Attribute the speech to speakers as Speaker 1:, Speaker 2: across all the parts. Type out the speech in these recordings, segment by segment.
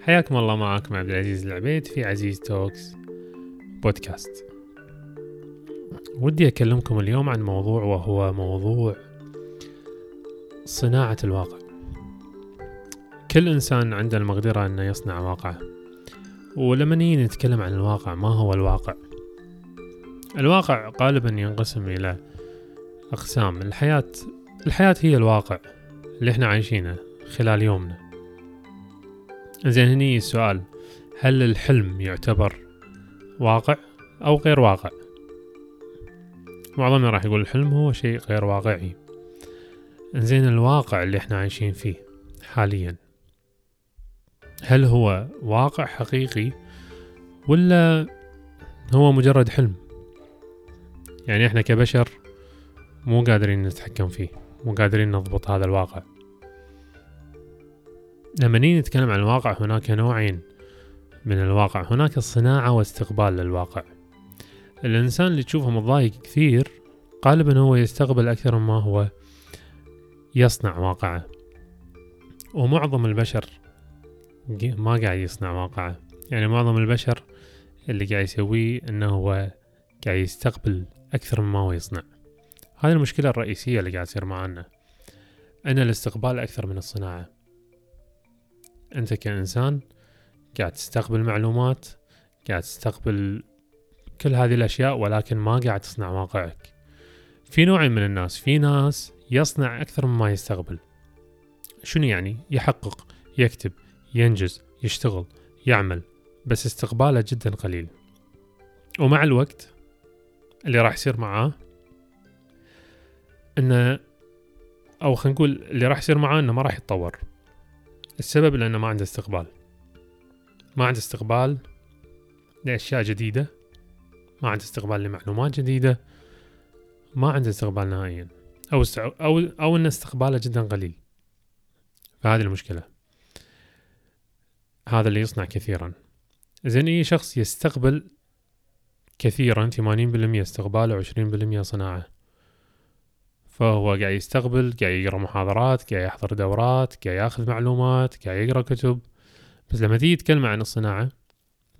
Speaker 1: حياكم الله معاكم عبد العزيز العبيد في عزيز توكس بودكاست. ودي أكلمكم اليوم عن موضوع وهو موضوع صناعة الواقع. كل إنسان عنده المقدرة أنه يصنع واقعه ولما نيجي نتكلم عن الواقع ما هو الواقع؟ الواقع غالبا ينقسم إلى أقسام. الحياة الحياة هي الواقع اللي إحنا عايشينه خلال يومنا. زين هني السؤال. هل الحلم يعتبر واقع أو غير واقع؟ معظمنا راح يقول الحلم هو شيء غير واقعي. زين الواقع اللي إحنا عايشين فيه حاليا هل هو واقع حقيقي ولا هو مجرد حلم؟ يعني إحنا كبشر مو قادرين نتحكم فيه مو قادرين نضبط هذا الواقع. لما نيجي نتكلم عن الواقع هناك نوعين من الواقع. هناك الصناعة واستقبال للواقع. الإنسان اللي تشوفه متضايق كثير غالبا هو يستقبل أكثر مما هو يصنع واقعه. ومعظم البشر ما قاعد يصنع واقعه. يعني معظم البشر اللي قاعد يسويه إنه هو قاعد يستقبل أكثر مما هو يصنع. هذه المشكلة الرئيسية اللي قاعد تصير معنا إن الاستقبال أكثر من الصناعة. أنت كإنسان قاعد تستقبل معلومات قاعد تستقبل كل هذه الأشياء ولكن ما قاعد تصنع واقعك. في نوعين من الناس في ناس يصنع أكثر مما يستقبل. شنو يعني؟ يحقق يكتب ينجز يشتغل يعمل بس استقباله جدا قليل. ومع الوقت اللي راح يصير معاه إنه أو خلينا نقول اللي راح يصير معاه إنه ما راح يتطور. السبب لأنه ما عنده استقبال. ما عنده استقبال لأشياء جديدة. ما عنده استقبال لمعلومات جديدة. ما عنده استقبال نهائيا. أو أو أو إن استقباله جدا قليل. فهذه المشكلة. هذا اللي يصنع كثيرا. زين أي شخص يستقبل كثيرا ثمانين بالمية استقبال وعشرين بالمية صناعة. فهو قاعد يستقبل قاعد يقرأ محاضرات قاعد يحضر دورات قاعد ياخذ معلومات قاعد يقرأ كتب. بس لما تيجي تتكلم عن الصناعة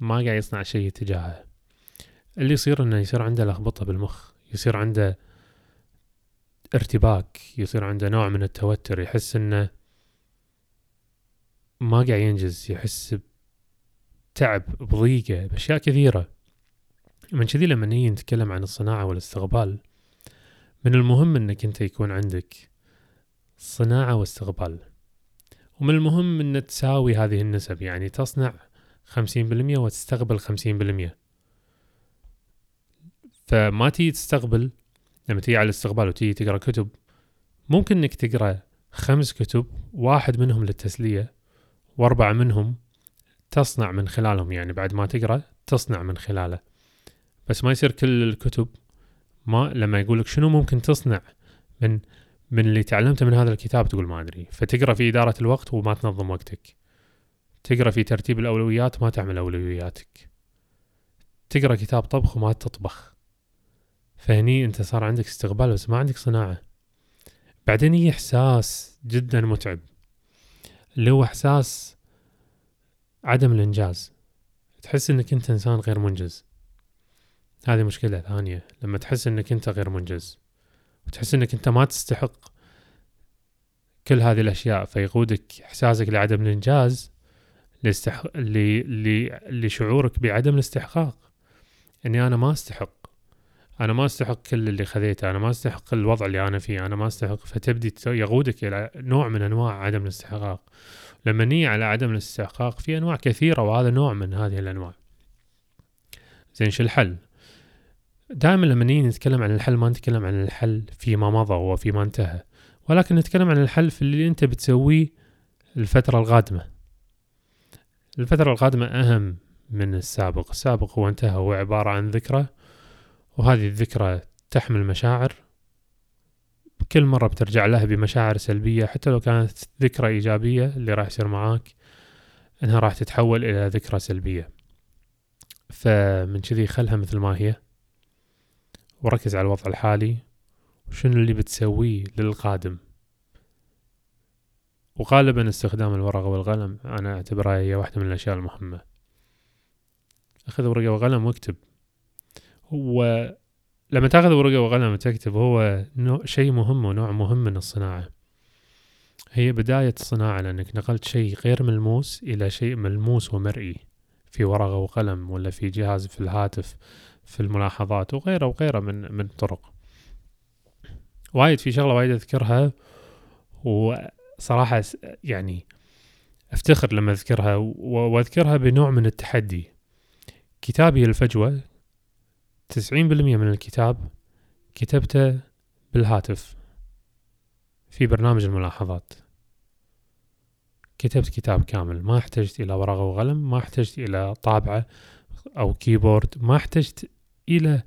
Speaker 1: ما قاعد يصنع شيء تجاهه. اللي يصير إنه يصير عنده لخبطة بالمخ يصير عنده ارتباك يصير عنده نوع من التوتر يحس إنه ما قاعد ينجز يحس بتعب بضيقة بأشياء كثيرة. من كذي لما نيجي نتكلم عن الصناعة والاستقبال من المهم إنك أنت يكون عندك صناعة واستقبال. ومن المهم إن تساوي هذه النسب يعني تصنع خمسين بالمية وتستقبل خمسين بالمية. فما تيجي تستقبل لما تيجي على الاستقبال وتيجي تقرأ كتب ممكن إنك تقرأ خمس كتب واحد منهم للتسلية وأربعة منهم تصنع من خلالهم يعني بعد ما تقرأ تصنع من خلاله. بس ما يصير كل الكتب ما لما يقولك شنو ممكن تصنع من من اللي تعلمته من هذا الكتاب تقول ما أدري. فتقرأ في إدارة الوقت وما تنظم وقتك. تقرأ في ترتيب الأولويات ما تعمل أولوياتك. تقرأ كتاب طبخ وما تطبخ. فهني أنت صار عندك استقبال بس ما عندك صناعة. بعدين هي إحساس جدا متعب. اللي هو إحساس عدم الإنجاز. تحس إنك أنت إنسان غير منجز. هذه مشكلة ثانية. لما تحس إنك أنت غير منجز وتحس إنك أنت ما تستحق كل هذه الأشياء فيقودك إحساسك لعدم الإنجاز لاستح... ل... لشعورك بعدم الاستحقاق. إني أنا ما أستحق. أنا ما أستحق كل اللي خذيته. أنا ما أستحق الوضع اللي أنا فيه. أنا ما أستحق. فتبدي يقودك إلى نوع من أنواع عدم الاستحقاق. لما نيجي على عدم الاستحقاق في أنواع كثيرة وهذا نوع من هذه الأنواع. زين شو الحل؟ دائما لما نيجي نتكلم عن الحل ما نتكلم عن الحل فيما مضى وفيما انتهى ولكن نتكلم عن الحل في اللي انت بتسويه الفترة القادمة. الفترة القادمة أهم من السابق. السابق هو انتهى هو عبارة عن ذكرى وهذه الذكرى تحمل مشاعر. كل مرة بترجع لها بمشاعر سلبية حتى لو كانت ذكرى إيجابية اللي راح يصير معاك إنها راح تتحول إلى ذكرى سلبية. فمن كذي خلها مثل ما هي. وركز على الوضع الحالي وشنو اللي بتسويه للقادم؟ وغالبا استخدام الورقة والقلم أنا أعتبرها هي واحدة من الأشياء المهمة. أخذ ورقة وقلم واكتب. هو لما تأخذ ورقة وقلم وتكتب هو شيء مهم ونوع مهم من الصناعة. هي بداية الصناعة لأنك نقلت شيء غير ملموس إلى شيء ملموس ومرئي. في ورقة وقلم ولا في جهاز في الهاتف في الملاحظات وغيره وغيره من من الطرق وايد في شغلة وايد أذكرها وصراحة يعني أفتخر لما أذكرها وأذكرها بنوع من التحدي. كتابي تسعين بالمية من الكتاب كتبته بالهاتف في برنامج الملاحظات. كتبت كتاب كامل ما احتجت إلى ورقة وقلم ما احتجت إلى طابعة أو كيبورد ما احتجت إلى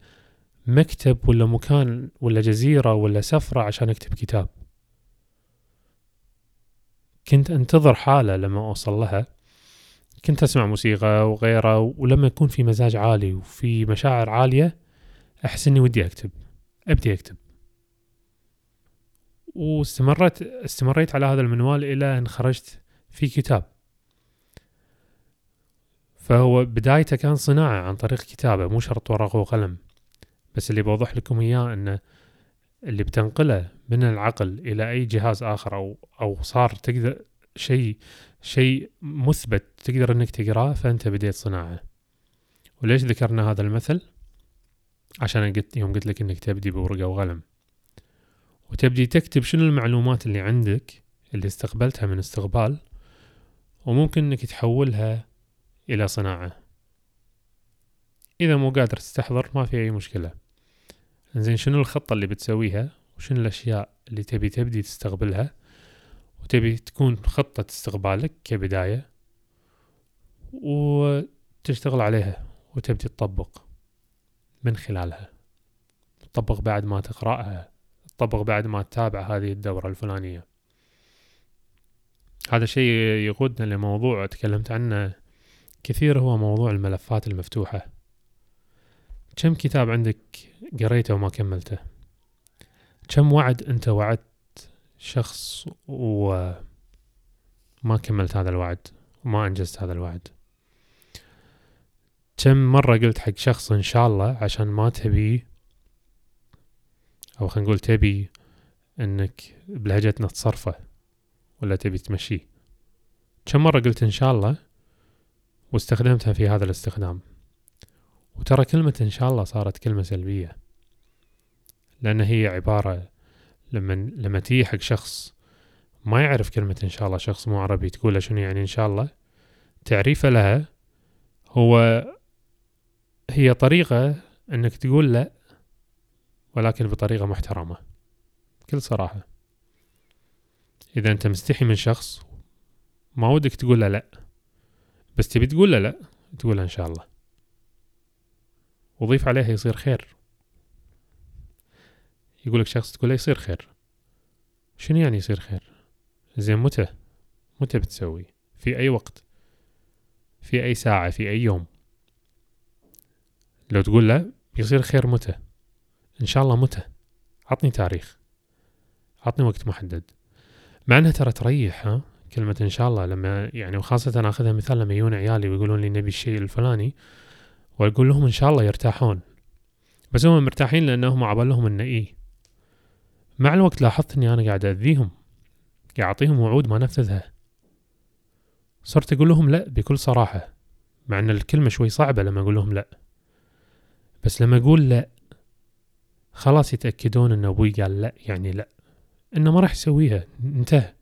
Speaker 1: مكتب ولا مكان ولا جزيرة ولا سفرة عشان أكتب كتاب. كنت أنتظر حالة لما أوصل لها. كنت أسمع موسيقى وغيره ولما يكون في مزاج عالي وفي مشاعر عالية أحس إني ودي أكتب أبدي أكتب. واستمرت استمريت على هذا المنوال إلى أن خرجت في كتاب. فهو بدايته كان صناعة عن طريق كتابة مو شرط ورقة وقلم. بس اللي بوضح لكم إياه أنه اللي بتنقله من العقل إلى أي جهاز آخر أو أو صار تقدر شيء شيء مثبت تقدر إنك تقراه فأنت بديت صناعة. وليش ذكرنا هذا المثل؟ عشان قلت يوم قلت لك إنك تبدي بورقة وقلم. وتبدي تكتب شنو المعلومات اللي عندك اللي استقبلتها من استقبال وممكن إنك تحولها إلى صناعة. إذا مو قادر تستحضر ما في أي مشكلة. زين شنو الخطة اللي بتسويها؟ وشنو الأشياء اللي تبي تبدي تستقبلها؟ وتبي تكون خطة استقبالك كبداية. وتشتغل عليها وتبدي تطبق من خلالها. تطبق بعد ما تقرأها. تطبق بعد ما تتابع هذه الدورة الفلانية. هذا الشيء يقودنا لموضوع تكلمت عنه كثير هو موضوع الملفات المفتوحة. كم كتاب عندك قريته وما كملته؟ كم وعد انت وعدت شخص وما كملت هذا الوعد وما أنجزت هذا الوعد؟ كم مرة قلت حق شخص إن شاء الله عشان ما تبي أو خلينا نقول تبي إنك بلهجتنا تصرفه ولا تبي تمشيه. كم مرة قلت إن شاء الله واستخدمتها في هذا الاستخدام. وترى كلمة إن شاء الله صارت كلمة سلبية. لأن هي عبارة لما لما تيجي حق شخص ما يعرف كلمة إن شاء الله شخص مو عربي تقول شنو يعني إن شاء الله؟ تعريفه لها هو هي طريقة إنك تقول لا ولكن بطريقة محترمة. بكل صراحة. إذا أنت مستحي من شخص ما ودك تقول له لا. بس تبي تقول له لا تقول له إن شاء الله. وضيف عليها يصير خير. يقول لك شخص تقول له يصير خير. شنو يعني يصير خير؟ زين متى؟ متى بتسوي؟ في أي وقت؟ في أي ساعة؟ في أي يوم؟ لو تقول له بيصير خير متى؟ إن شاء الله متى؟ عطني تاريخ. عطني وقت محدد. مع إنها ترى تريح ها؟ كلمة إن شاء الله لما يعني وخاصة أخذها مثال لما يجون عيالي ويقولون لي نبي الشيء الفلاني وأقول لهم إن شاء الله يرتاحون. بس هم مرتاحين لأنهم عبالهم إنه إيه مع الوقت لاحظت إني أنا قاعد أذيهم قاعد أعطيهم وعود ما نفذها. صرت أقول لهم لا بكل صراحة مع إن الكلمة شوي صعبة لما أقول لهم لا. بس لما أقول لا خلاص يتأكدون إن أبوي قال لا يعني لا. إنه ما راح يسويها انتهى.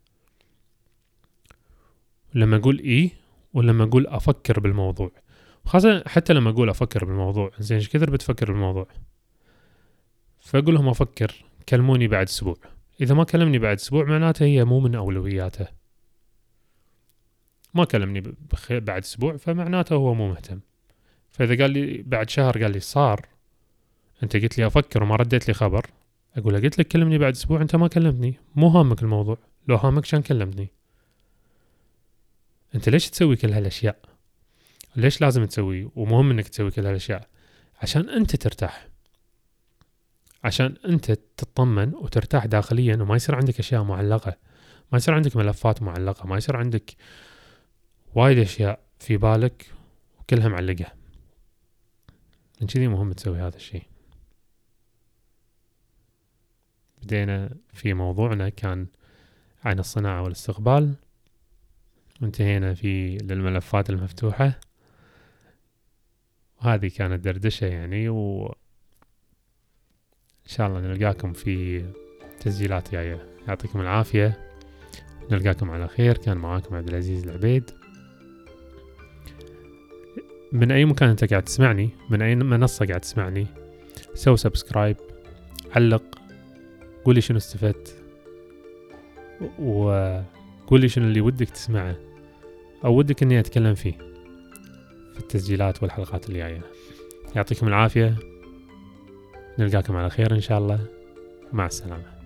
Speaker 1: لما أقول إيه ولما أقول أفكر بالموضوع. خاصة حتى لما أقول أفكر بالموضوع. زين إيش كثر بتفكر بالموضوع؟ فأقول لهم أفكر كلموني بعد أسبوع. إذا ما كلمني بعد أسبوع معناته هي مو من أولوياته. ما كلمني بعد أسبوع فمعناته هو مو مهتم. فإذا قال لي بعد شهر قال لي صار أنت قلت لي أفكر وما رديت لي خبر أقول قلت لك كلمني بعد أسبوع أنت ما كلمتني. مو هامك الموضوع. لو هامك كان كلمتني. أنت ليش تسوي كل هالأشياء؟ ليش لازم تسوي؟ ومهم إنك تسوي كل هالأشياء. عشان أنت ترتاح. عشان أنت تطمن وترتاح داخليا وما يصير عندك أشياء معلقة. ما يصير عندك ملفات معلقة. ما يصير عندك وايد أشياء في بالك وكلها معلقة. من كذي مهم تسوي هذا الشيء. بدينا في موضوعنا كان عن الصناعة والاستقبال. وانتهينا في للملفات المفتوحة. وهذه كانت دردشة يعني و إن شاء الله نلقاكم في تسجيلات جاية. يعطيكم العافية. نلقاكم على خير. كان معاكم عبد العزيز العبيد. من أي مكان أنت قاعد تسمعني من أي منصة قاعد تسمعني سوي سبسكرايب علق قولي شنو استفدت وقولي شنو اللي ودك تسمعه. أو ودك إني أتكلم فيه في التسجيلات والحلقات اللي جاية. يعطيكم العافية. نلقاكم على خير إن شاء الله. مع السلامة.